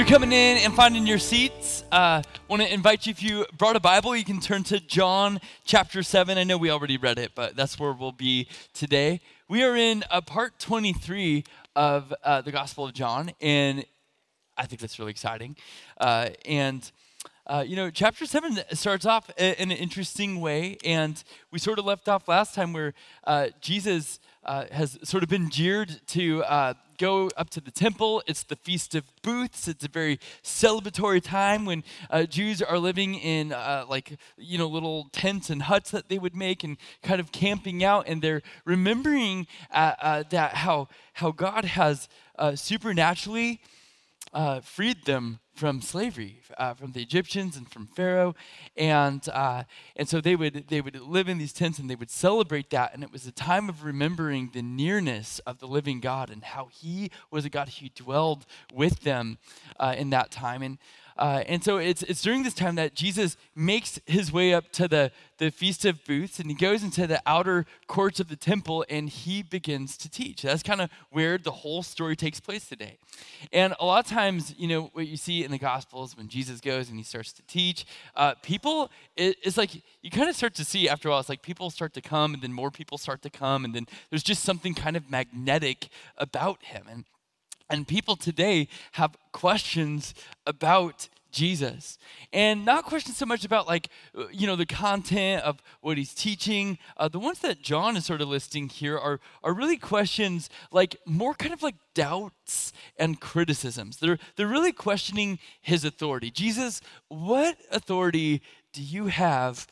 you're coming in and finding your seats, I uh, want to invite you, if you brought a Bible, you can turn to John chapter 7. I know we already read it, but that's where we'll be today. We are in uh, part 23 of uh, the Gospel of John, and I think that's really exciting. Uh, and uh, you know, chapter 7 starts off in an interesting way, and we sort of left off last time where uh, Jesus uh, has sort of been jeered to uh, go up to the temple. It's the Feast of Booths. It's a very celebratory time when uh, Jews are living in uh, like, you know, little tents and huts that they would make and kind of camping out. And they're remembering uh, uh, that how, how God has supernaturally freed them from slavery, uh, from the Egyptians and from Pharaoh, and uh, and so they would they would live in these tents and they would celebrate that, and it was a time of remembering the nearness of the living God and how He was a God who dwelled with them uh, in that time, and uh, and so it's, it's during this time that Jesus makes his way up to the, the Feast of Booths and he goes into the outer courts of the temple and he begins to teach. That's kind of where the whole story takes place today. And a lot of times, you know, what you see in the Gospels when Jesus goes and he starts to teach, uh, people, it, it's like you kind of start to see after a while, it's like people start to come and then more people start to come and then there's just something kind of magnetic about him. And and people today have questions about Jesus. And not questions so much about, like, you know, the content of what he's teaching. Uh, the ones that John is sort of listing here are, are really questions like more kind of like doubts and criticisms. They're, they're really questioning his authority. Jesus, what authority do you have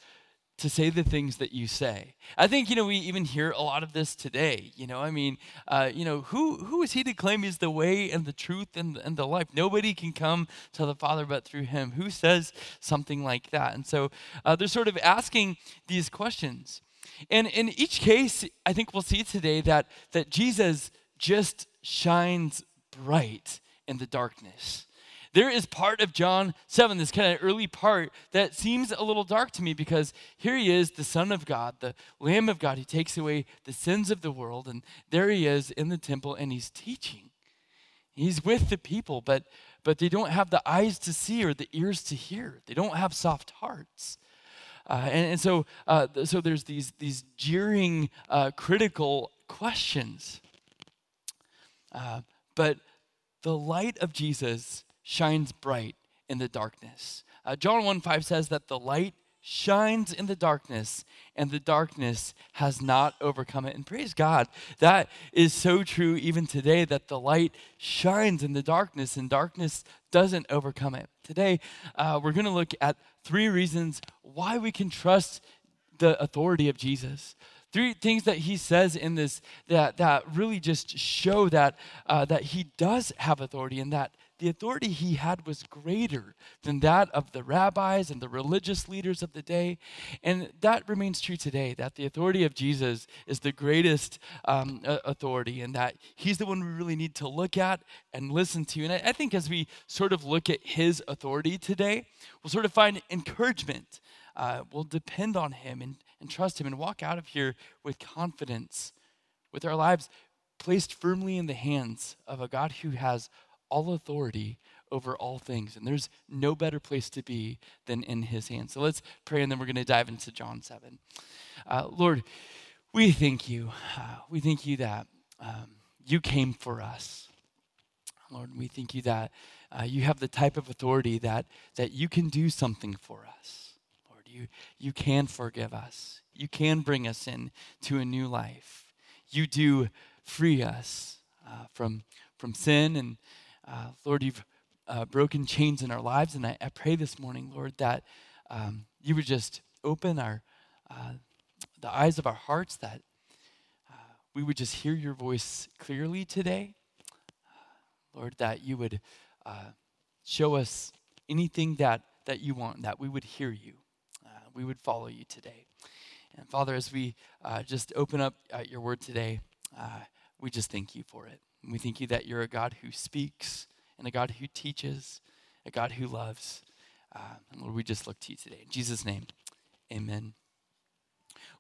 to say the things that you say. I think, you know, we even hear a lot of this today. You know, I mean, uh, you know, who, who is he to claim he's the way and the truth and, and the life? Nobody can come to the Father but through him. Who says something like that? And so uh, they're sort of asking these questions. And in each case, I think we'll see today that, that Jesus just shines bright in the darkness. There is part of John 7, this kind of early part, that seems a little dark to me because here he is, the Son of God, the Lamb of God. He takes away the sins of the world, and there he is in the temple, and he's teaching. He's with the people, but, but they don't have the eyes to see or the ears to hear. They don't have soft hearts. Uh, and, and, so, uh, so there's these, these jeering, uh, critical questions. Uh, but the light of Jesus shines bright in the darkness. Uh, John 1 5 says that the light shines in the darkness, and the darkness has not overcome it. And praise God, that is so true even today that the light shines in the darkness, and darkness doesn't overcome it. Today, uh, we're going to look at three reasons why we can trust the authority of Jesus three things that he says in this that, that really just show that, uh, that he does have authority and that the authority he had was greater than that of the rabbis and the religious leaders of the day. And that remains true today that the authority of Jesus is the greatest um, authority, and that he's the one we really need to look at and listen to. And I, I think as we sort of look at his authority today, we'll sort of find encouragement. Uh, we'll depend on him and, and trust him and walk out of here with confidence, with our lives placed firmly in the hands of a God who has all authority over all things. And there's no better place to be than in his hands. So let's pray, and then we're going to dive into John 7. Uh, Lord, we thank you. Uh, we thank you that um, you came for us. Lord, we thank you that uh, you have the type of authority that, that you can do something for us. Lord, you, you can forgive us. You can bring us in to a new life. You do free us uh, from, from sin and uh, Lord, you've uh, broken chains in our lives, and I, I pray this morning, Lord, that um, you would just open our uh, the eyes of our hearts, that uh, we would just hear your voice clearly today. Lord, that you would uh, show us anything that, that you want, that we would hear you. Uh, we would follow you today. And Father, as we just open up your word today, we just thank you for it. And we thank you that you're a God who speaks and a God who teaches, a God who loves. Uh, and Lord, we just look to you today. In Jesus' name, amen.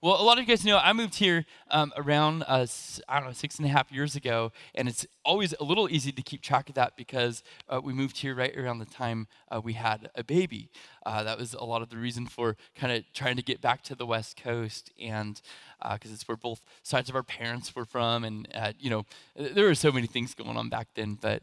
Well, a lot of you guys know I moved here um, around, uh, I don't know, six and a half years ago, and it's always a little easy to keep track of that because uh, we moved here right around the time uh, we had a baby. Uh, that was a lot of the reason for kind of trying to get back to the West Coast, and because uh, it's where both sides of our parents were from, and uh, you know, there were so many things going on back then. But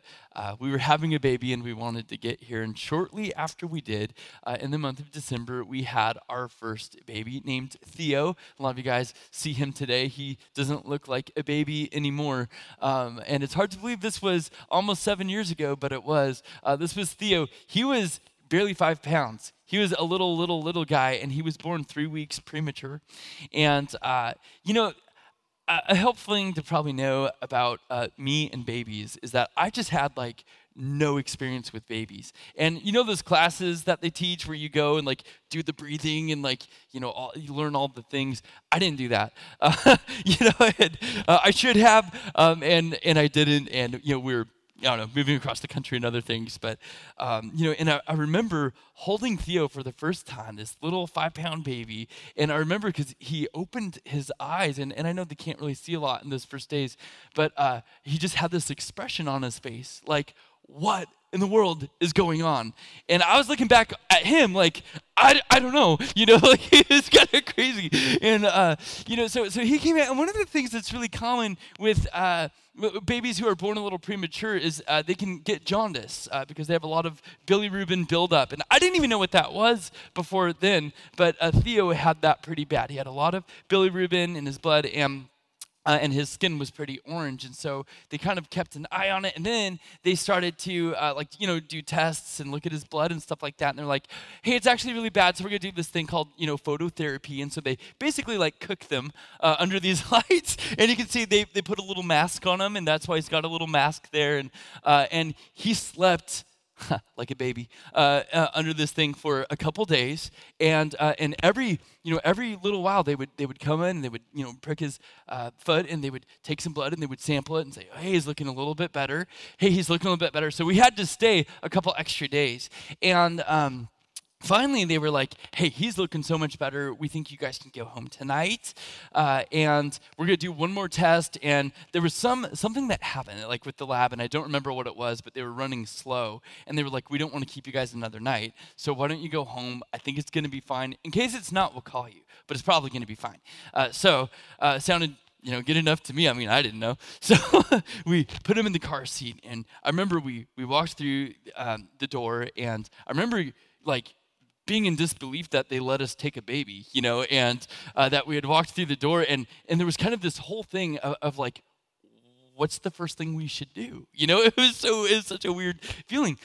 we were having a baby, and we wanted to get here, and shortly after we did, in the month of December, we had our first baby named Theo. A lot of you guys see him today. He doesn't look like a baby anymore. Um, and it's hard to believe this was almost seven years ago, but it was. Uh, this was Theo. He was barely five pounds. He was a little, little, little guy, and he was born three weeks premature. And, uh, you know, a helpful thing to probably know about uh, me and babies is that I just had like no experience with babies. And you know those classes that they teach where you go and like do the breathing and like you know all, you learn all the things. I didn't do that. Uh, you know, and, uh, I should have, um, and and I didn't. And you know we are I don't know, moving across the country and other things. But, um, you know, and I, I, remember holding Theo for the first time, this little five pound baby. And I remember because he opened his eyes, and, and I know they can't really see a lot in those first days, but uh, he just had this expression on his face like, what in the world is going on? And I was looking back at him like, I, I don't know, you know, like it's kind of crazy. And, uh, you know, so, so he came out, and one of the things that's really common with uh, babies who are born a little premature is uh, they can get jaundice uh, because they have a lot of bilirubin buildup. And I didn't even know what that was before then, but uh, Theo had that pretty bad. He had a lot of bilirubin in his blood, and uh, and his skin was pretty orange and so they kind of kept an eye on it and then they started to uh, like you know do tests and look at his blood and stuff like that and they're like hey it's actually really bad so we're going to do this thing called you know phototherapy and so they basically like cook them uh, under these lights and you can see they, they put a little mask on him and that's why he's got a little mask there and uh, and he slept like a baby uh, uh, under this thing for a couple days. And uh, and every you know every little while they would they would come in and they would you know prick his uh, foot and they would take some blood and they would sample it and say hey he's looking a little bit better. Hey he's looking a little bit better. So we had to stay a couple extra days. And um, finally they were like hey he's looking so much better. We think you guys can go home tonight uh, and we're going to do one more test. And there was some something that happened like with the lab and i don't remember what it was but they were running slow and they were like we don't want to keep you guys another night so why don't you go home? I think it's going to be fine. In case it's not we'll call you but it's probably going to be fine. Uh, so uh, sounded you know, good enough to me. I mean, I didn't know. So we put him in the car seat, and I remember we we walked through um, the door, and I remember like being in disbelief that they let us take a baby, you know, and uh, that we had walked through the door, and and there was kind of this whole thing of, of, like, what's the first thing we should do? You know, it was so it was such a weird feeling,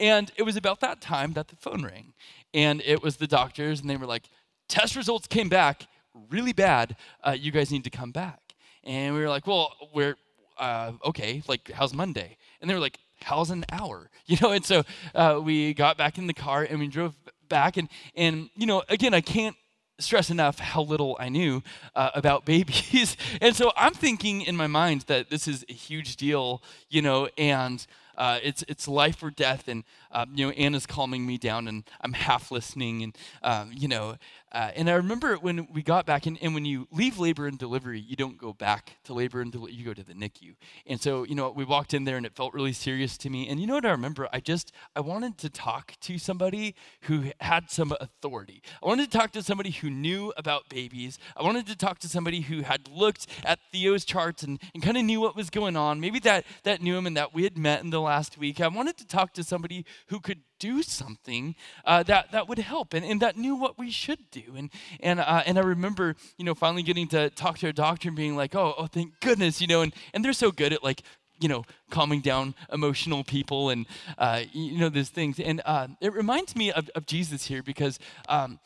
and it was about that time that the phone rang, and it was the doctors, and they were like, test results came back really bad. Uh, you guys need to come back, and we were like, well, we're uh, okay. Like, how's Monday? And they were like, how's an hour? You know, and so uh, we got back in the car and we drove back. And, and you know, again, I can't stress enough how little I knew uh, about babies. and so I'm thinking in my mind that this is a huge deal, you know, and uh, it's it's life or death, and um, you know Anna's calming me down, and I'm half listening, and um, you know, uh, and I remember when we got back, and, and when you leave labor and delivery, you don't go back to labor and delivery, you go to the NICU. And so, you know, we walked in there and it felt really serious to me. And you know what I remember? I just, I wanted to talk to somebody who had some authority. I wanted to talk to somebody who knew about babies. I wanted to talk to somebody who had looked at Theo's charts and, and kind of knew what was going on. Maybe that, that knew him and that we had met in the last week. I wanted to talk to somebody who could do something uh, that, that would help and, and that knew what we should do. And, and, uh, and I remember, you know, finally getting to talk to a doctor and being like, oh, oh, thank goodness, you know, and, and they're so good at like, you know, calming down emotional people and, uh, you know, these things. And uh, it reminds me of, of Jesus here because, um,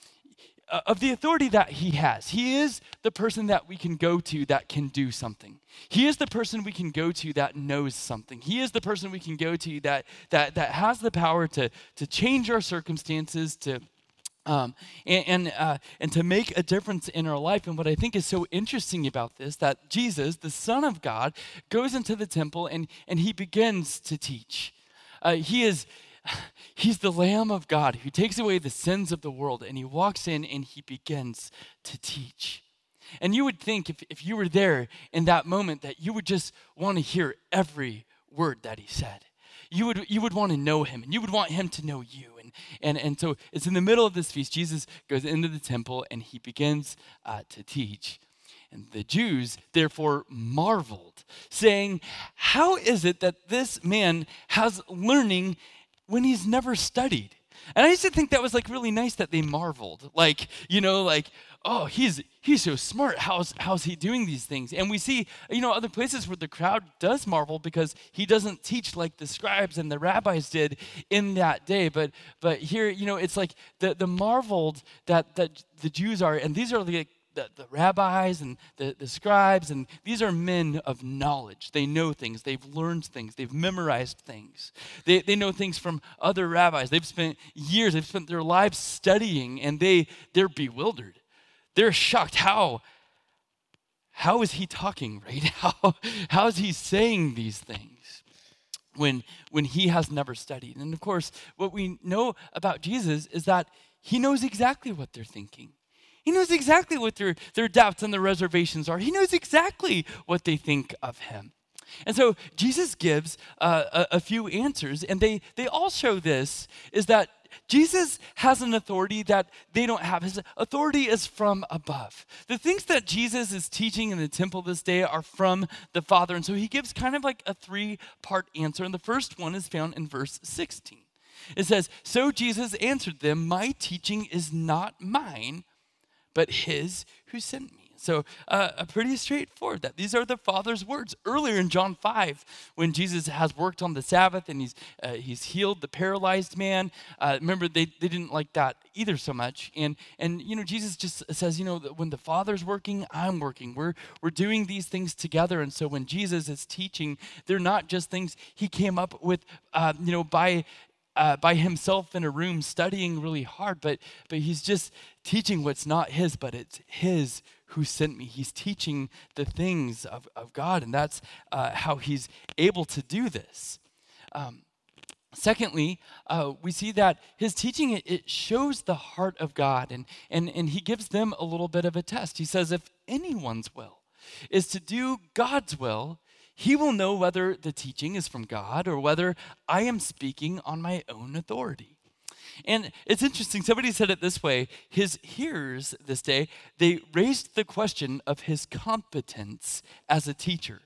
of the authority that he has. He is the person that we can go to that can do something. He is the person we can go to that knows something. He is the person we can go to that that that has the power to to change our circumstances, to um, and and, uh, and to make a difference in our life. And what I think is so interesting about this, that Jesus, the Son of God, goes into the temple and and he begins to teach. Uh, he is He's the Lamb of God who takes away the sins of the world, and he walks in and he begins to teach. And you would think if, if you were there in that moment that you would just want to hear every word that he said. You would, you would want to know him and you would want him to know you. And, and, and so it's in the middle of this feast. Jesus goes into the temple and he begins uh, to teach. And the Jews therefore marveled, saying, How is it that this man has learning when he's never studied? And I used to think that was like really nice that they marveled. Like, you know, like, oh, he's he's so smart. How's how's he doing these things? And we see, you know, other places where the crowd does marvel because he doesn't teach like the scribes and the rabbis did in that day. But but here, you know, it's like the the marveled that that the Jews are, and these are the the, the rabbis and the, the scribes, and these are men of knowledge. They know things, they've learned things, they've memorized things. They, they know things from other rabbis. They've spent years, they've spent their lives studying, and they, they're bewildered. They're shocked. How? How is he talking, right? How, how is he saying these things? when when he has never studied. And of course, what we know about Jesus is that he knows exactly what they're thinking. He knows exactly what their, their doubts and their reservations are. He knows exactly what they think of him. And so Jesus gives uh, a, a few answers, and they, they all show this is that Jesus has an authority that they don't have. His authority is from above. The things that Jesus is teaching in the temple this day are from the Father. And so he gives kind of like a three part answer. And the first one is found in verse 16. It says, So Jesus answered them, My teaching is not mine, but his who sent me. So, uh, a pretty straightforward that these are the Father's words. Earlier in John 5, when Jesus has worked on the Sabbath and he's, uh, he's healed the paralyzed man, uh, remember, they, they didn't like that either so much. And, and, you know, Jesus just says, you know, when the Father's working, I'm working. We're, we're doing these things together. And so when Jesus is teaching, they're not just things he came up with, uh, you know, by uh, by himself in a room studying really hard, but, but he's just teaching what's not his, but it's his who sent me. He's teaching the things of, of God, and that's uh, how he's able to do this. Um, secondly, uh, we see that his teaching, it, it shows the heart of God, and, and, and he gives them a little bit of a test. He says, if anyone's will is to do God's will, he will know whether the teaching is from God or whether I am speaking on my own authority. And it's interesting, somebody said it this way his hearers this day, they raised the question of his competence as a teacher,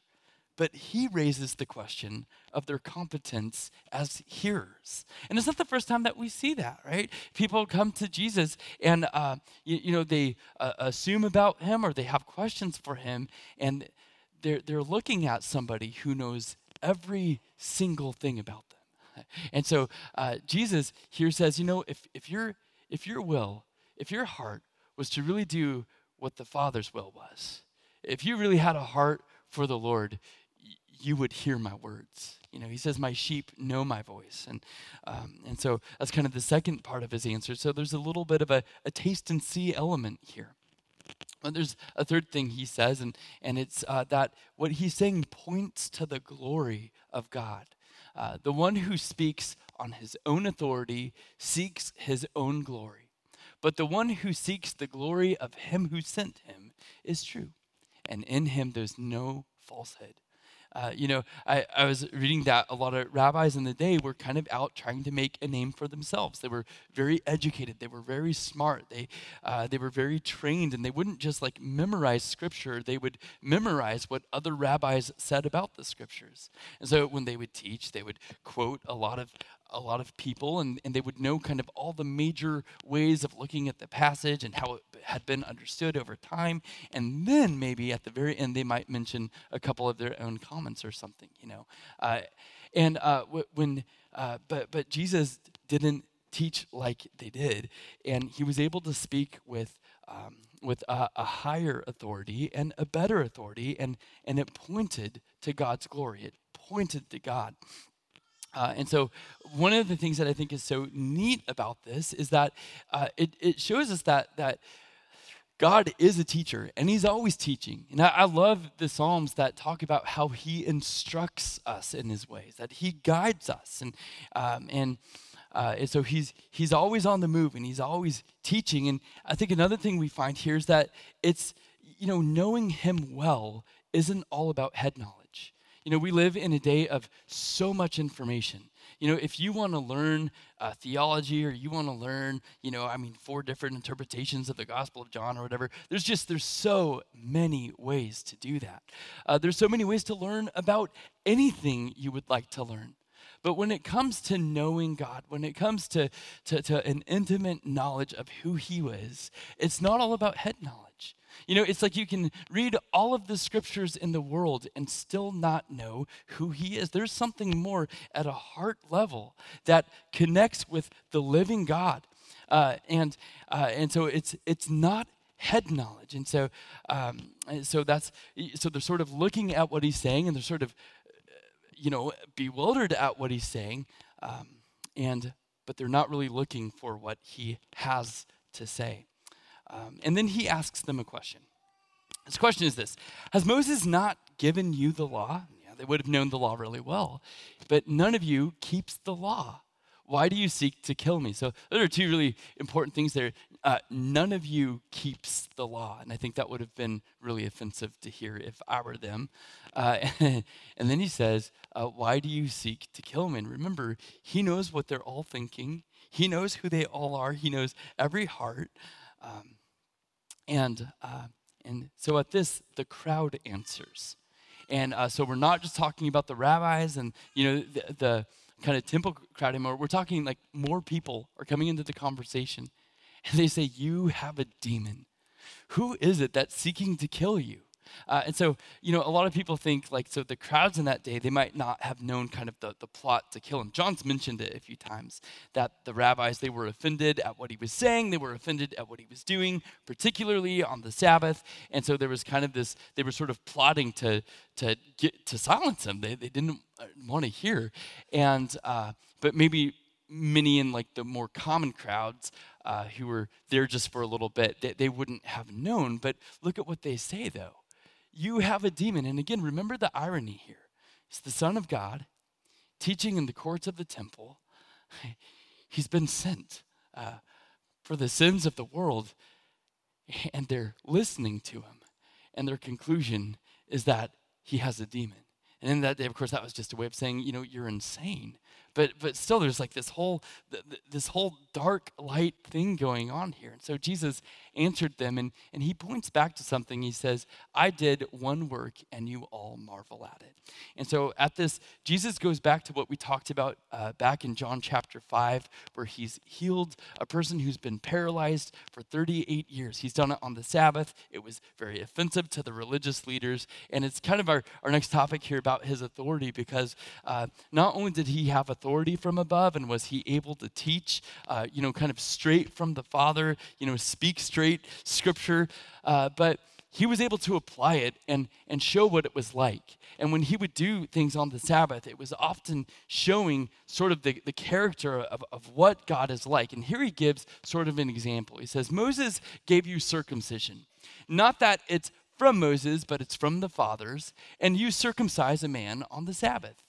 but he raises the question of their competence as hearers. And it's not the first time that we see that, right? People come to Jesus and, uh, you, you, know, they uh, assume about him or they have questions for him, and they're, they're looking at somebody who knows every single thing about them. And so uh, Jesus here says, you know, if, if, your, if your will, if your heart was to really do what the Father's will was, if you really had a heart for the Lord, you would hear my words. You know, he says, My sheep know my voice. And, um, and so that's kind of the second part of his answer. So there's a little bit of a, a taste and see element here. But there's a third thing he says, and, and it's uh, that what he's saying points to the glory of God. Uh, the one who speaks on his own authority seeks his own glory. But the one who seeks the glory of him who sent him is true, and in him there's no falsehood. Uh, you know, I, I was reading that a lot of rabbis in the day were kind of out trying to make a name for themselves. They were very educated, they were very smart, they, uh, they were very trained, and they wouldn't just like memorize scripture, they would memorize what other rabbis said about the scriptures. And so when they would teach, they would quote a lot of a lot of people and, and they would know kind of all the major ways of looking at the passage and how it had been understood over time. And then maybe at the very end, they might mention a couple of their own comments or something, you know. Uh, and uh, when, uh, but, but Jesus didn't teach like they did, and he was able to speak with. Um, with a, a, higher authority and a better authority, and, and it pointed to God's glory. It pointed to God. Uh, and so, one of the things that I think is so neat about this is that uh, it, it shows us that, that God is a teacher and he's always teaching. And I, I, love the Psalms that talk about how he instructs us in his ways, that he guides us. And, um, and, uh, and so he's, he's always on the move and he's always teaching. And I think another thing we find here is that it's, you know, knowing Him well isn't all about head knowledge. You know, we live in a day of so much information. You know, if you want to learn uh, theology or you want to learn, you know, I mean, four different interpretations of the Gospel of John or whatever, there's just, there's so many ways to do that. Uh, there's so many ways to learn about anything you would like to learn. But when it comes to knowing God, when it comes to, to, to an intimate knowledge of who He is, it's not all about head knowledge. You know, it's like you can read all of the scriptures in the world and still not know who He is. There's something more at a heart level that connects with the living God. Uh, and, uh, and so it's, it's not head knowledge. And so, um, so that's, so they're sort of looking at what He's saying and they're sort of you know, bewildered at what he's saying, um, and but they're not really looking for what he has to say. Um, and then he asks them a question. His question is this Has Moses not given you the law? Yeah, they would have known the law really well, but none of you keeps the law. Why do you seek to kill me? So, those are two really important things there. Uh, none of you keeps the law. And I think that would have been really offensive to hear if I were them. Uh, and then he says, uh, Why do you seek to kill me? And remember, he knows what they're all thinking, he knows who they all are, he knows every heart. Um, and, uh, and so at this, the crowd answers. And uh, so we're not just talking about the rabbis and, you know, the, the kind of temple crowd anymore. We're talking like more people are coming into the conversation and they say, You have a demon. Who is it that's seeking to kill you? Uh, and so, you know, a lot of people think like, so the crowds in that day, they might not have known kind of the, the plot to kill him. John's mentioned it a few times that the rabbis, they were offended at what he was saying, they were offended at what he was doing, particularly on the Sabbath. And so there was kind of this, they were sort of plotting to, to get to silence him. They, they didn't uh, want to hear. And, uh, but maybe many in like the more common crowds uh, who were there just for a little bit, they, they wouldn't have known. But look at what they say though you have a demon. And again, remember the irony here. it's the Son of God, teaching in the courts of the temple. He's been sent uh, for the sins of the world, and they're listening to him. And their conclusion is that he has a demon. And in that day, of course, that was just a way of saying, you know, you're insane but but still there's like this whole this whole dark light thing going on here. And so jesus answered them and and he points back to something. He says i did one work and you all marvel at it. And so at this jesus goes back to what we talked about uh, back in john chapter 5 where he's healed a person who's been paralyzed for 38 years. He's done it on the sabbath. It was very offensive to the religious leaders. And it's kind of our, our next topic here about his authority because uh, not only did he have authority authority from above? And was he able to teach, uh, you know, kind of straight from the Father, you know, speak straight scripture? Uh, but he was able to apply it and, and show what it was like. And when he would do things on the Sabbath, it was often showing sort of the, the character of, of what God is like. And here he gives sort of an example. He says, Moses gave you circumcision. Not that it's from Moses, but it's from the fathers, and you circumcise a man on the Sabbath.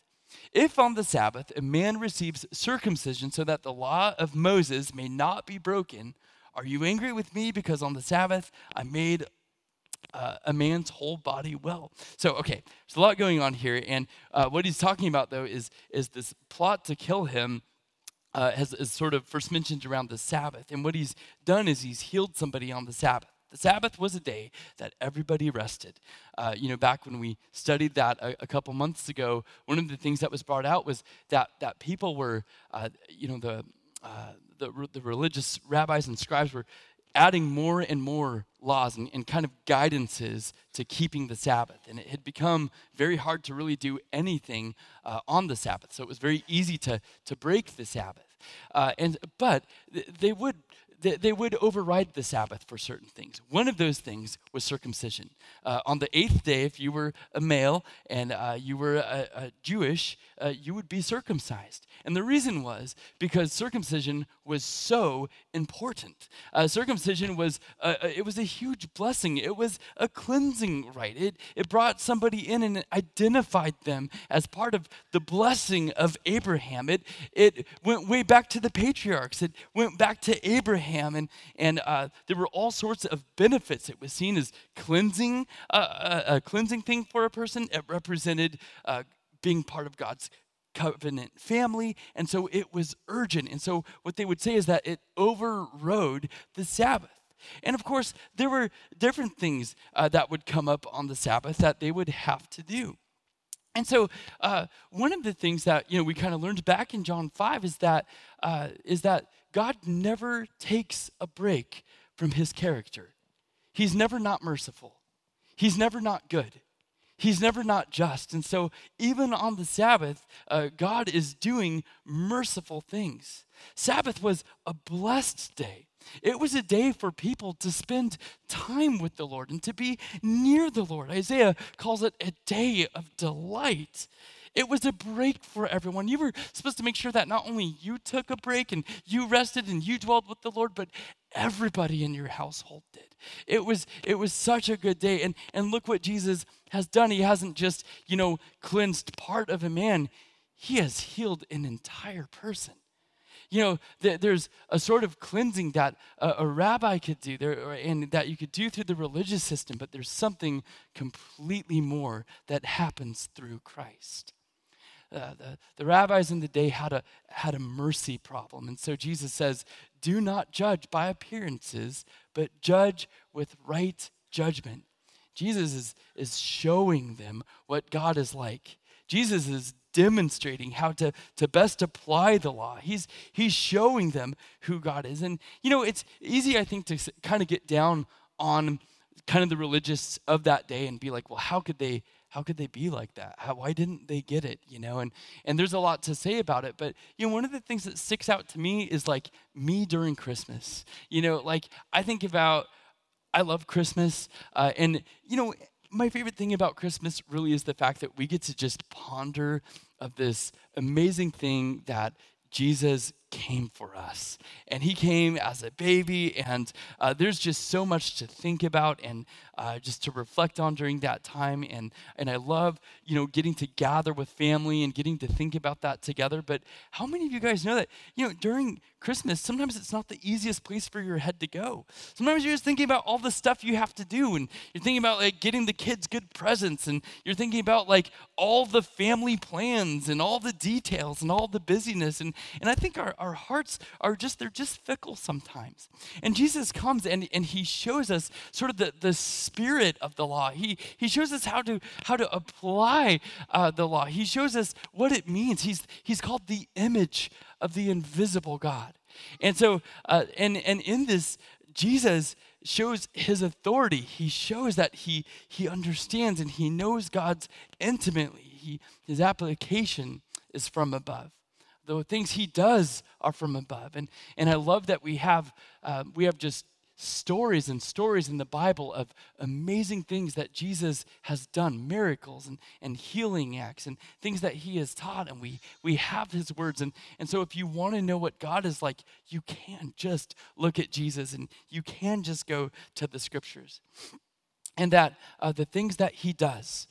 If on the Sabbath a man receives circumcision so that the law of Moses may not be broken, are you angry with me because on the Sabbath I made uh, a man's whole body well? So, okay, there's a lot going on here. And uh, what he's talking about, though, is, is this plot to kill him. Uh, has, is sort of first mentioned around the Sabbath. And what he's done is he's healed somebody on the Sabbath. The Sabbath was a day that everybody rested. Uh, you know, back when we studied that a, a, couple months ago, one of the things that was brought out was that, that people were, uh, you know, the, uh, the, the religious rabbis and scribes were adding more and more laws and, and, kind of guidances to keeping the Sabbath. And it had become very hard to really do anything uh, on the Sabbath. So it was very easy to, to break the Sabbath. Uh, and, but they would they, they would override the Sabbath for certain things. One of those things was circumcision. Uh, on the eighth day, if you were a male and uh, you were a, a Jewish, uh, you would be circumcised. And the reason was because circumcision was so important. Uh, circumcision was it was a huge blessing. It was a cleansing rite. It it brought somebody in and identified them as part of the blessing of Abraham. It it went way back to the patriarchs. It went back to Abraham Abraham, and, and uh, there were all sorts of benefits. It was seen as cleansing, uh, a, uh, a, cleansing thing for a person. It represented uh, being part of God's covenant family, and so it was urgent. And so what they would say is that it overrode the Sabbath. And of course, there were different things uh, that would come up on the Sabbath that they would have to do. And so, uh, one of the things that you know we kind of learned back in John five is that uh, is that God never takes a break from His character. He's never not merciful. He's never not good. He's never not just. And so, even on the Sabbath, uh, God is doing merciful things. Sabbath was a blessed day. It was a day for people to spend time with the Lord and to be near the Lord. Isaiah calls it a day of delight. It was a break for everyone. You were supposed to make sure that not only you took a break and you rested and you dwelled with the Lord, but everybody in your household did. It was it was such a good day. And and look what Jesus has done. He hasn't just, you know, cleansed part of a man. He has healed an entire person you know, th- there's a sort of cleansing that a, a rabbi could do there, and that you could do through the religious system, but there's something completely more that happens through Christ. Uh, the, the rabbis in the day had a, had a mercy problem. And so Jesus says, Do not judge by appearances, but judge with right judgment. Jesus is, is showing them what God is like. Jesus is demonstrating how to, to best apply the law. He's, he's showing them who God is. And, you know, it's easy, I think, to kind of get down on kind of the religious of that day and be like, well, how could they? How could they be like that? How, why didn't they get it? You know, and and there's a lot to say about it. But you know, one of the things that sticks out to me is like me during Christmas. You know, like I think about I love Christmas, uh, and you know, my favorite thing about Christmas really is the fact that we get to just ponder of this amazing thing that Jesus came for us. And he came as a baby, and uh, there's just so much to think about and uh, just to reflect on during that time. And, and I love, you know, getting to gather with family and getting to think about that together. But how many of you guys know that, you know, during Christmas, sometimes it's not the easiest place for your head to go. Sometimes you're just thinking about all the stuff you have to do, and you're thinking about like getting the kids good presents, and you're thinking about like all the family plans and all the details and all the busyness. And, and I think our, our hearts are just, they're just fickle sometimes. And Jesus comes and, and he shows us sort of the, the spirit of the law. He, he shows us how to, how to apply uh, the law. He shows us what it means. He's, he's called the image of the invisible God. And so, uh, and, and in this, Jesus shows his authority. He shows that he, he understands and he knows God's intimately. He, his application is from above the things he does are from above. And, and I love that we have, uh, we have just stories and stories in the Bible of amazing things that Jesus has done, miracles and, and healing acts and things that he has taught. And we, we have his words. And, and so if you want to know what God is like, you can just look at Jesus and you can just go to the scriptures. And that uh, the things that he does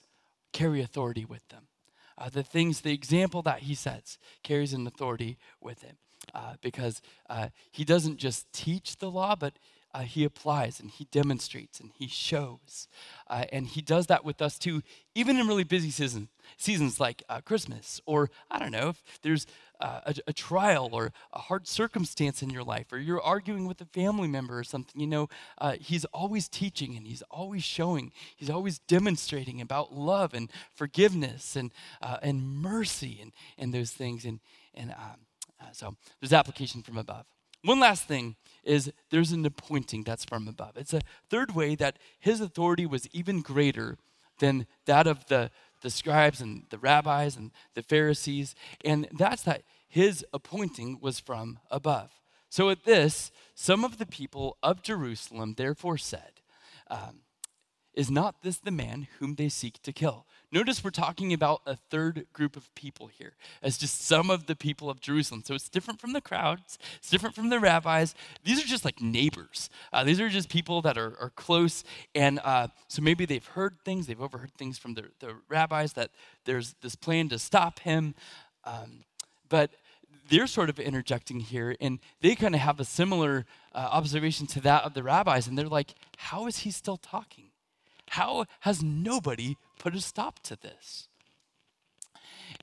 carry authority with them uh, the things, the example that he sets carries an authority with him uh, because uh, he doesn't just teach the law, but uh, he applies and he demonstrates and he shows. Uh, and he does that with us too, even in really busy season, seasons like uh, Christmas, or I don't know, if there's uh, a, a, trial or a hard circumstance in your life, or you're arguing with a family member or something, you know, uh, he's always teaching and he's always showing, he's always demonstrating about love and forgiveness and, uh, and mercy and, and those things. And, and um, so there's application from above. One last thing is there's an appointing that's from above. It's a third way that his authority was even greater than that of the, the scribes and the rabbis and the Pharisees. And that's that his appointing was from above. So at this, some of the people of Jerusalem therefore said, um, Is not this the man whom they seek to kill? Notice we're talking about a third group of people here, as just some of the people of Jerusalem. So it's different from the crowds, it's different from the rabbis. These are just like neighbors. Uh, these are just people that are, are close. And uh, so maybe they've heard things, they've overheard things from the, the rabbis that there's this plan to stop him. Um, but they're sort of interjecting here, and they kind of have a similar uh, observation to that of the rabbis, and they're like, How is he still talking? How has nobody put a stop to this?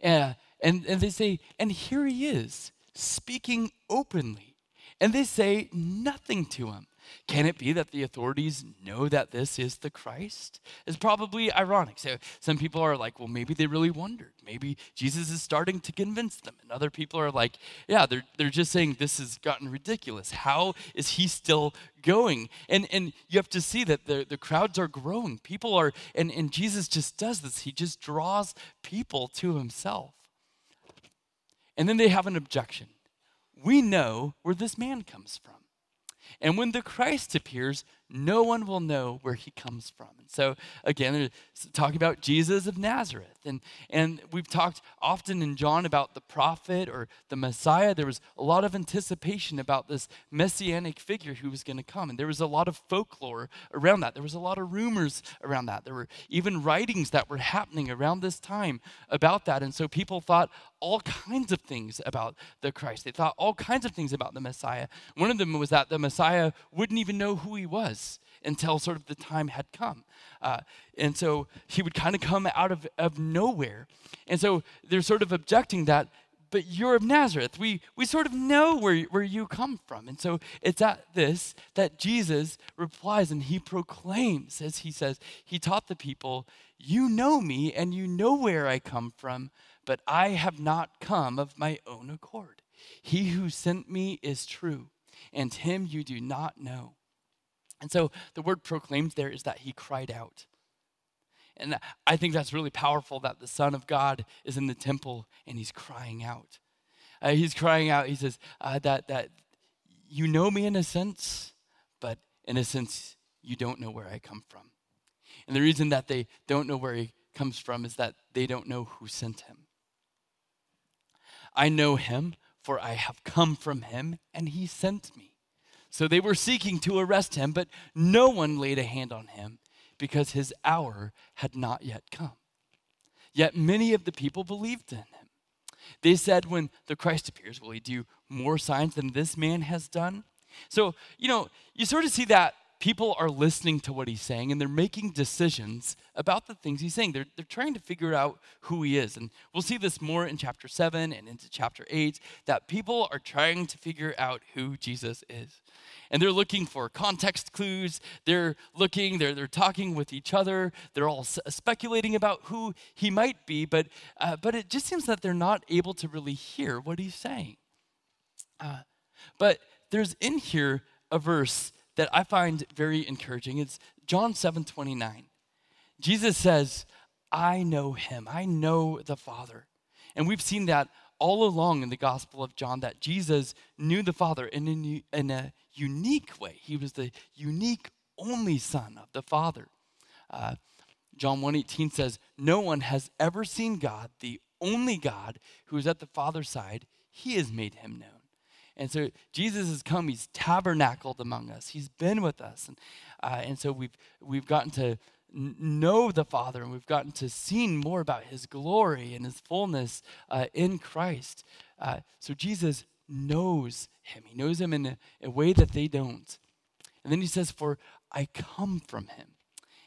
Uh, and, and they say, And here he is, speaking openly. And they say nothing to him. Can it be that the authorities know that this is the Christ? It's probably ironic. So some people are like, well, maybe they really wondered. Maybe Jesus is starting to convince them. And other people are like, yeah, they're, they're just saying this has gotten ridiculous. How is he still going? And, and you have to see that the, the crowds are growing. People are, and, and Jesus just does this. He just draws people to himself. And then they have an objection. We know where this man comes from. And when the Christ appears, no one will know where he comes from. And so, again, talking about Jesus of Nazareth. And, and we've talked often in John about the prophet or the Messiah. There was a lot of anticipation about this messianic figure who was going to come. And there was a lot of folklore around that. There was a lot of rumors around that. There were even writings that were happening around this time about that. And so people thought all kinds of things about the Christ. They thought all kinds of things about the Messiah. One of them was that the Messiah wouldn't even know who he was until sort of the time had come. Uh, and so he would kind of come out of, of nowhere. And so they're sort of objecting that, but you're of Nazareth. We, we sort of know where, where you come from. And so it's at this that Jesus replies and he proclaims, as he says, he taught the people, You know me and you know where I come from, but I have not come of my own accord. He who sent me is true, and him you do not know. And so the word proclaimed there is that he cried out. And I think that's really powerful that the Son of God is in the temple and he's crying out. Uh, he's crying out, he says, uh, that, that you know me in a sense, but in a sense, you don't know where I come from. And the reason that they don't know where he comes from is that they don't know who sent him. I know him, for I have come from him, and he sent me. So they were seeking to arrest him, but no one laid a hand on him because his hour had not yet come. Yet many of the people believed in him. They said, when the Christ appears, will he do more signs than this man has done? So, you know, you sort of see that people are listening to what he's saying and they're making decisions about the things he's saying. They're, they're trying to figure out who he is. And we'll see this more in chapter 7 and into chapter 8 that people are trying to figure out who Jesus is. And they're looking for context clues. They're looking, they're, they're talking with each other. They're all speculating about who he might be, but, uh, but it just seems that they're not able to really hear what he's saying. Uh, but there's in here a verse that I find very encouraging. It's John 7 29. Jesus says, I know him, I know the Father. And we've seen that all along in the Gospel of John that Jesus knew the Father in a, in a unique way. He was the unique only Son of the Father. Uh, John 1:18 says, "No one has ever seen God, the only God who is at the Father's side. He has made him known." And so Jesus has come, he's tabernacled among us, he's been with us. And, uh, and so we've, we've gotten to know the Father and we've gotten to see more about his glory and his fullness uh, in Christ. Uh, so Jesus knows him, he knows him in a, a way that they don't. And then he says, For I come from him.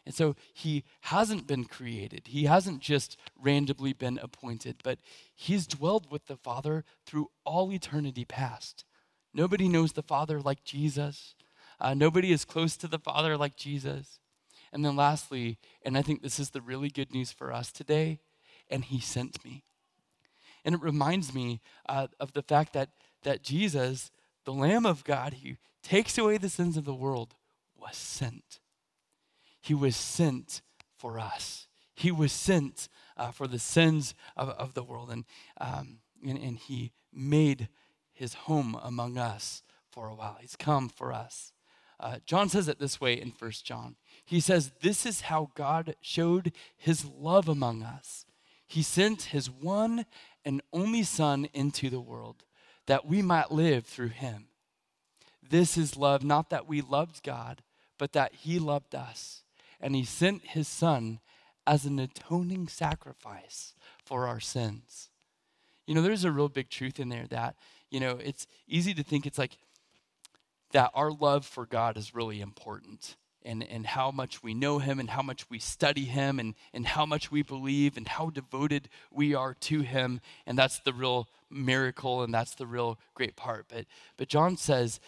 And so he hasn't been created. He hasn't just randomly been appointed, but he's dwelled with the Father through all eternity past. Nobody knows the Father like Jesus. Uh, nobody is close to the Father like Jesus. And then lastly, and I think this is the really good news for us today, and he sent me. And it reminds me uh, of the fact that, that Jesus, the Lamb of God who takes away the sins of the world, was sent. He was sent for us. He was sent uh, for the sins of, of the world. And, um, and, and He made His home among us for a while. He's come for us. Uh, John says it this way in First John. He says, This is how God showed His love among us. He sent His one and only Son into the world that we might live through Him. This is love, not that we loved God, but that He loved us and he sent his son as an atoning sacrifice for our sins. You know, there's a real big truth in there that, you know, it's easy to think it's like that our love for God is really important and, and how much we know him and how much we study him and, and how much we believe and how devoted we are to him. And that's the real miracle and that's the real great part. But, but John says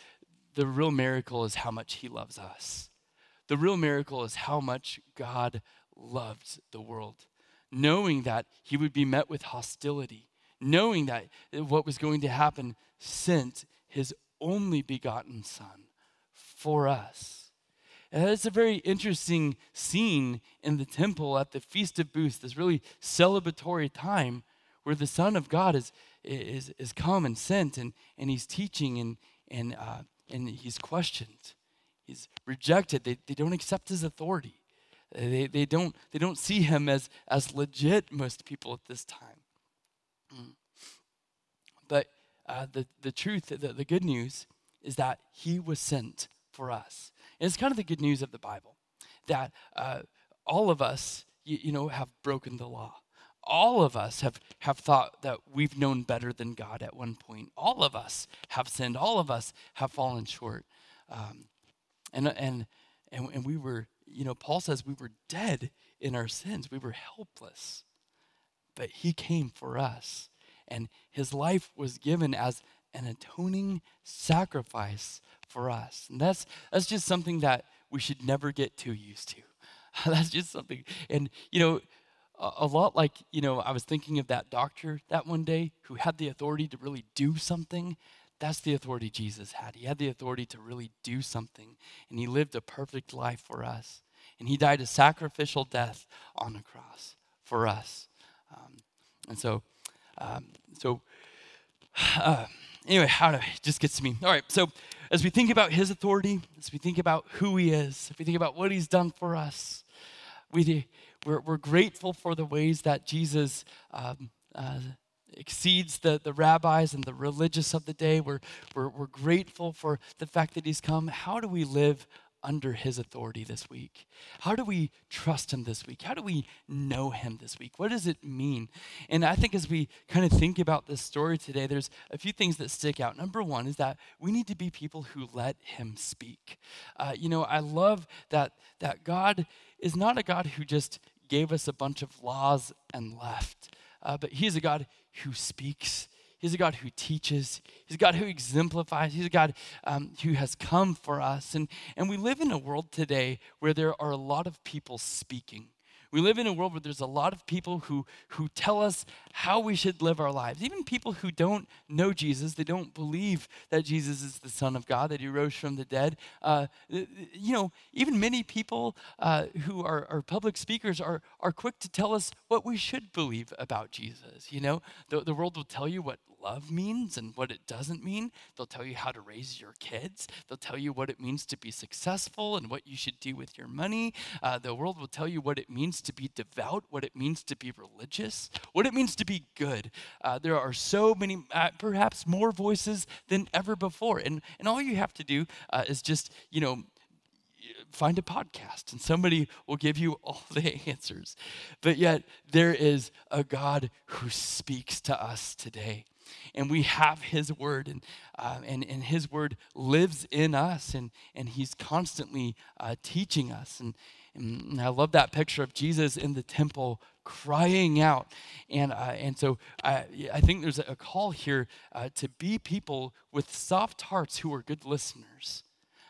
the real miracle is how much he loves us. The real miracle is how much God loved the world, knowing that he would be met with hostility, knowing that what was going to happen sent his only begotten Son for us. And it's a very interesting scene in the temple at the Feast of Booths, this really celebratory time where the Son of God is, is, is come and sent and, and he's teaching and, and, uh, and he's questioned. He's rejected. They, they don't accept his authority. They, they, don't, they don't see him as, as legit, most people at this time. But uh, the, the truth, the, the good news, is that he was sent for us. And it's kind of the good news of the Bible that uh, all of us, you, you know, have broken the law all of us have, have thought that we've known better than God at one point. All of us have sinned. All of us have fallen short. Um, and, uh, and, and, and we were, you know, Paul says we were dead in our sins. We were helpless. But he came for us. And his life was given as an atoning sacrifice for us. And that's, that's just something that we should never get too used to. that's just something. And, you know, a, lot like, you know, I was thinking of that doctor that one day who had the authority to really do something. That's the authority Jesus had. He had the authority to really do something, and he lived a perfect life for us. And he died a sacrificial death on the cross for us. Um, and so, um, so uh, anyway, how do it just gets to me. All right, so as we think about his authority, as we think about who he is, if we think about what he's done for us, we we're, we're grateful for the ways that Jesus um, uh, exceeds the, the rabbis and the religious of the day. We're, we're, we're grateful for the fact that he's come. How do we live under his authority this week? How do we trust him this week? How do we know him this week? What does it mean? And I think as we kind of think about this story today, there's a few things that stick out. Number one is that we need to be people who let him speak. Uh, you know, I love that, that God is not a God who just gave us a bunch of laws and left. Uh, but He's a God who speaks. He's a God who teaches. He's a God who exemplifies. He's a God um, who has come for us. And, and we live in a world today where there are a lot of people speaking. We live in a world where there's a lot of people who, who tell us how we should live our lives. Even people who don't know Jesus, they don't believe that Jesus is the Son of God, that he rose from the dead. Uh, you know, even many people uh, who are, are public speakers are, are quick to tell us what we should believe about Jesus. You know, the, the world will tell you what love means and what it doesn't mean. They'll tell you how to raise your kids. They'll tell you what it means to be successful and what you should do with your money. Uh, the world will tell you what it means to be devout, what it means to be religious, what it means to be good. Uh, there are so many, uh, perhaps more voices than ever before. And, and all you have to do uh, is just, you know, find a podcast and somebody will give you all the answers. But yet, there is a God who speaks to us today and we have his word and, uh, and, and his word lives in us and, and he's constantly uh, teaching us. And, and i love that picture of jesus in the temple crying out. And, uh, and so I, I think there's a call here uh, to be people with soft hearts who are good listeners.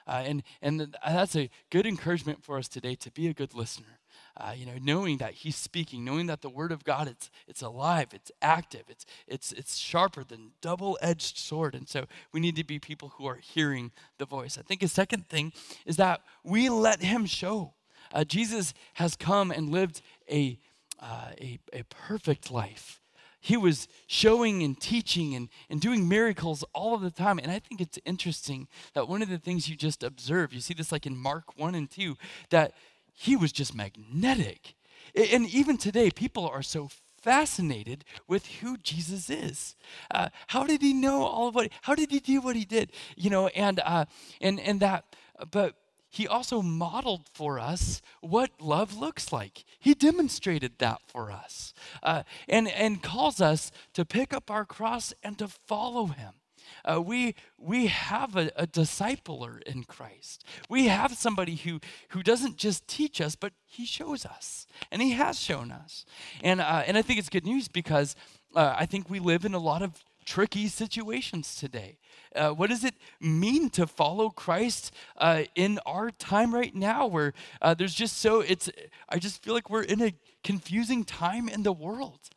Uh, and, and that's a good encouragement for us today to be a good listener uh, you know, knowing that He's speaking, knowing that the Word of God it's it's alive, it's active, it's it's it's sharper than double-edged sword, and so we need to be people who are hearing the voice. I think a second thing is that we let Him show. Uh, Jesus has come and lived a, uh, a a perfect life. He was showing and teaching and, and doing miracles all of the time. And I think it's interesting that one of the things you just observe, you see this like in Mark 1 and 2, that he was just magnetic. And even today, people are so fascinated with who Jesus is. Uh, how did he know all of what? How did he do what he did? You know, and uh, and and that. But he also modeled for us what love looks like. He demonstrated that for us uh, and, and calls us to pick up our cross and to follow him. Uh, we, we have a, a discipler in Christ. We have somebody who, who doesn't just teach us, but he shows us, and he has shown us. And, uh, and I think it's good news because uh, I think we live in a lot of tricky situations today. Uh, what does it mean to follow Christ uh, in our time right now where uh, there's just so, it's, I just feel like we're in a confusing time in the world.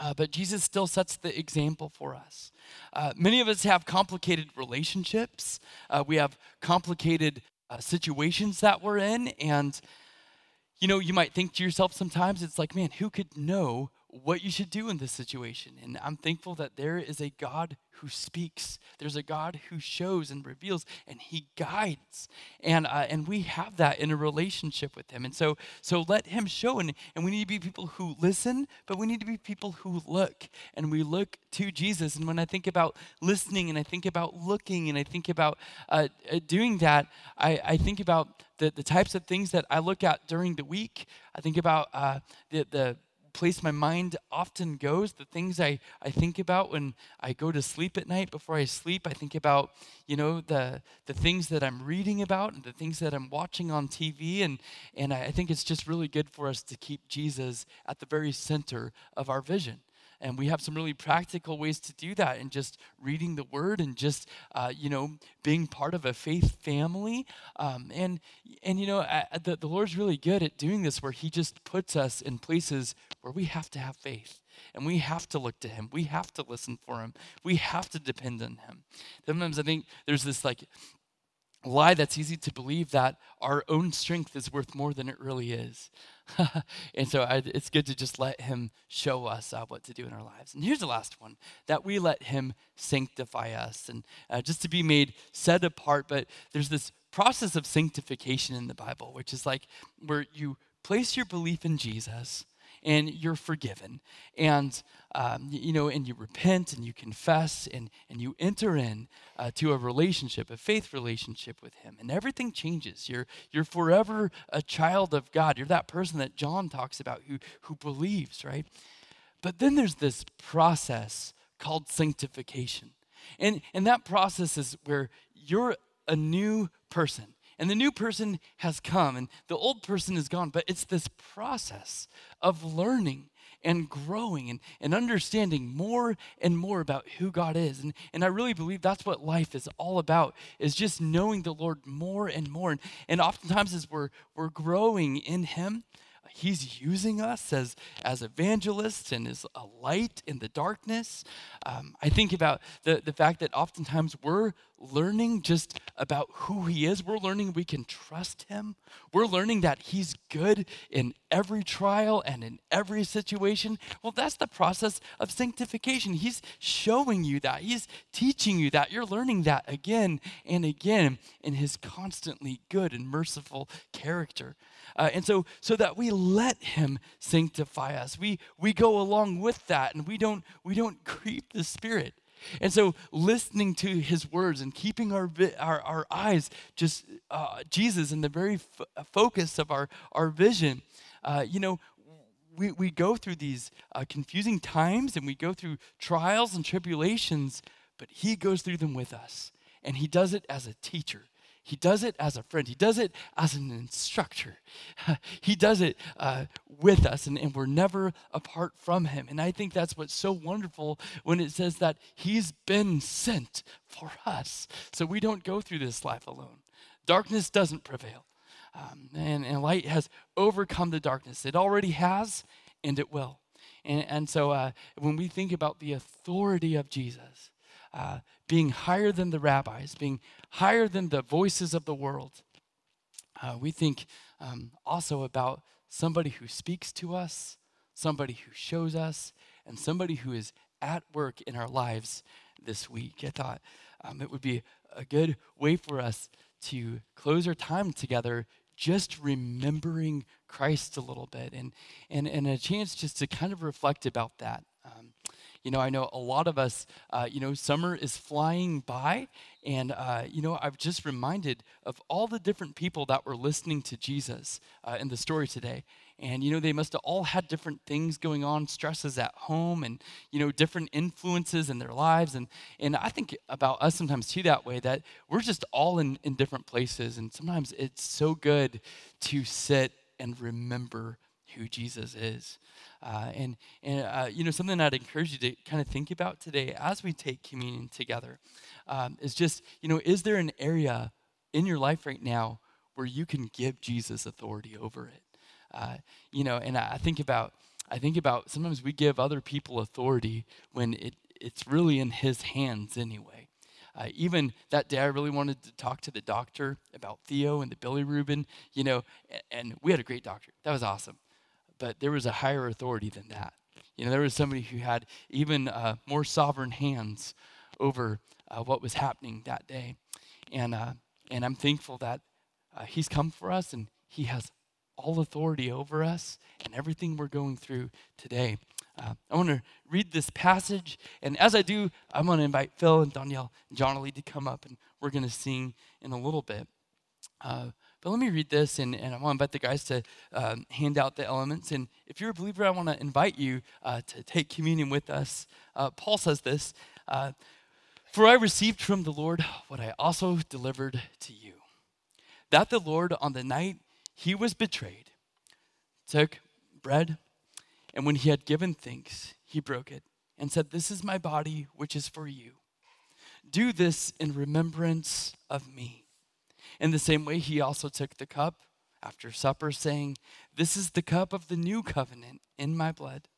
Uh, but Jesus still sets the example for us. Uh, many of us have complicated relationships. Uh, we have complicated uh, situations that we're in. And, you know, you might think to yourself sometimes, it's like, man, who could know what you should do in this situation. And I'm thankful that there is a God who speaks. There's a God who shows and reveals, and He guides. And uh, and we have that in a relationship with Him. And so so let Him show. And and we need to be people who listen, but we need to be people who look. And we look to Jesus. And when I think about listening, and I think about looking, and I think about uh, uh doing that, I, I think about the, the types of things that I look at during the week. I think about uh, the the place my mind often goes, the things I, I think about when I go to sleep at night before I sleep, I think about, you know, the, the things that I'm reading about and the things that I'm watching on TV. And, and I, think it's just really good for us to keep Jesus at the very center of our vision. And we have some really practical ways to do that and just reading the word and just, uh, you know, being part of a faith family. Um, and, and, you know, the, the Lord's really good at doing this where he just puts us in places where we have to have faith. And we have to look to him. We have to listen for him. We have to depend on him. Sometimes I think there's this like lie that's easy to believe that our own strength is worth more than it really is. and so I, it's good to just let Him show us uh, what to do in our lives. And here's the last one that we let Him sanctify us and uh, just to be made set apart. But there's this process of sanctification in the Bible, which is like where you place your belief in Jesus and you're forgiven. And, um, you know, and you repent and you confess and, and you enter in uh, to a relationship, a faith relationship with Him. And everything changes. You're, you're forever a child of God. You're that person that John talks about who, who believes, right? But then there's this process called sanctification. And, and that process is where you're a new person and the new person has come and the old person is gone. But it's this process of learning and growing and, and understanding more and more about who God is. And, and I really believe that's what life is all about, is just knowing the Lord more and more. And, and oftentimes as we're, we're growing in Him, He's using us as, as evangelists and as a light in the darkness. Um, I think about the, the fact that oftentimes we're learning just about who He is. We're learning we can trust Him. We're learning that He's good in every trial and in every situation. Well, that's the process of sanctification. He's showing you that, He's teaching you that. You're learning that again and again in His constantly good and merciful character. Uh, and so, so that we let Him sanctify us, we, we go along with that and we don't, we don't creep the Spirit. And so, listening to his words and keeping our, our, our eyes just uh, Jesus in the very f- uh, focus of our, our vision, uh, you know, we, we go through these uh, confusing times and we go through trials and tribulations, but he goes through them with us. And he does it as a teacher. He does it as a friend. He does it as an instructor. he does it uh, with us, and, and we're never apart from him. And I think that's what's so wonderful when it says that he's been sent for us. So we don't go through this life alone. Darkness doesn't prevail, um, and, and light has overcome the darkness. It already has, and it will. And, and so uh, when we think about the authority of Jesus, uh, being higher than the rabbis, being higher than the voices of the world. Uh, we think um, also about somebody who speaks to us, somebody who shows us, and somebody who is at work in our lives this week. I thought um, it would be a good way for us to close our time together just remembering Christ a little bit and, and, and a chance just to kind of reflect about that. You know, I know a lot of us, uh, you know, summer is flying by, and, uh, you know, I've just reminded of all the different people that were listening to Jesus uh, in the story today. And, you know, they must have all had different things going on, stresses at home, and, you know, different influences in their lives. And, and I think about us sometimes too that way, that we're just all in, in different places. And sometimes it's so good to sit and remember who Jesus is. Uh, and and uh, you know something I'd encourage you to kind of think about today as we take communion together um, is just you know is there an area in your life right now where you can give Jesus authority over it? Uh, you know, and I think about I think about sometimes we give other people authority when it it's really in His hands anyway. Uh, even that day, I really wanted to talk to the doctor about Theo and the bilirubin, you know, and, and we had a great doctor. That was awesome but there was a higher authority than that. You know, there was somebody who had even uh, more sovereign hands over uh, what was happening that day. And, uh, and I'm thankful that uh, he's come for us and he has all authority over us and everything we're going through today. Uh, I want to read this passage, and as I do, I'm going to invite Phil and Danielle and John Lee to come up, and we're going to sing in a little bit. Uh, but let me read this, and, and I want to invite the guys to um, hand out the elements. And if you're a believer, I want to invite you uh, to take communion with us. Uh, Paul says this uh, For I received from the Lord what I also delivered to you that the Lord, on the night he was betrayed, took bread, and when he had given thanks, he broke it and said, This is my body, which is for you. Do this in remembrance of me. In the same way, he also took the cup after supper, saying, This is the cup of the new covenant in my blood.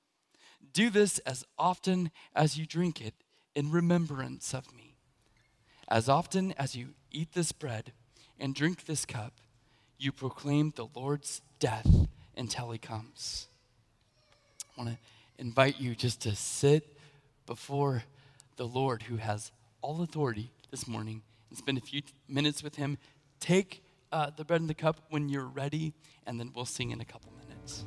Do this as often as you drink it in remembrance of me. As often as you eat this bread and drink this cup, you proclaim the Lord's death until he comes. I want to invite you just to sit before the Lord who has all authority this morning and spend a few minutes with him take uh, the bread and the cup when you're ready, and then we'll sing in a couple minutes.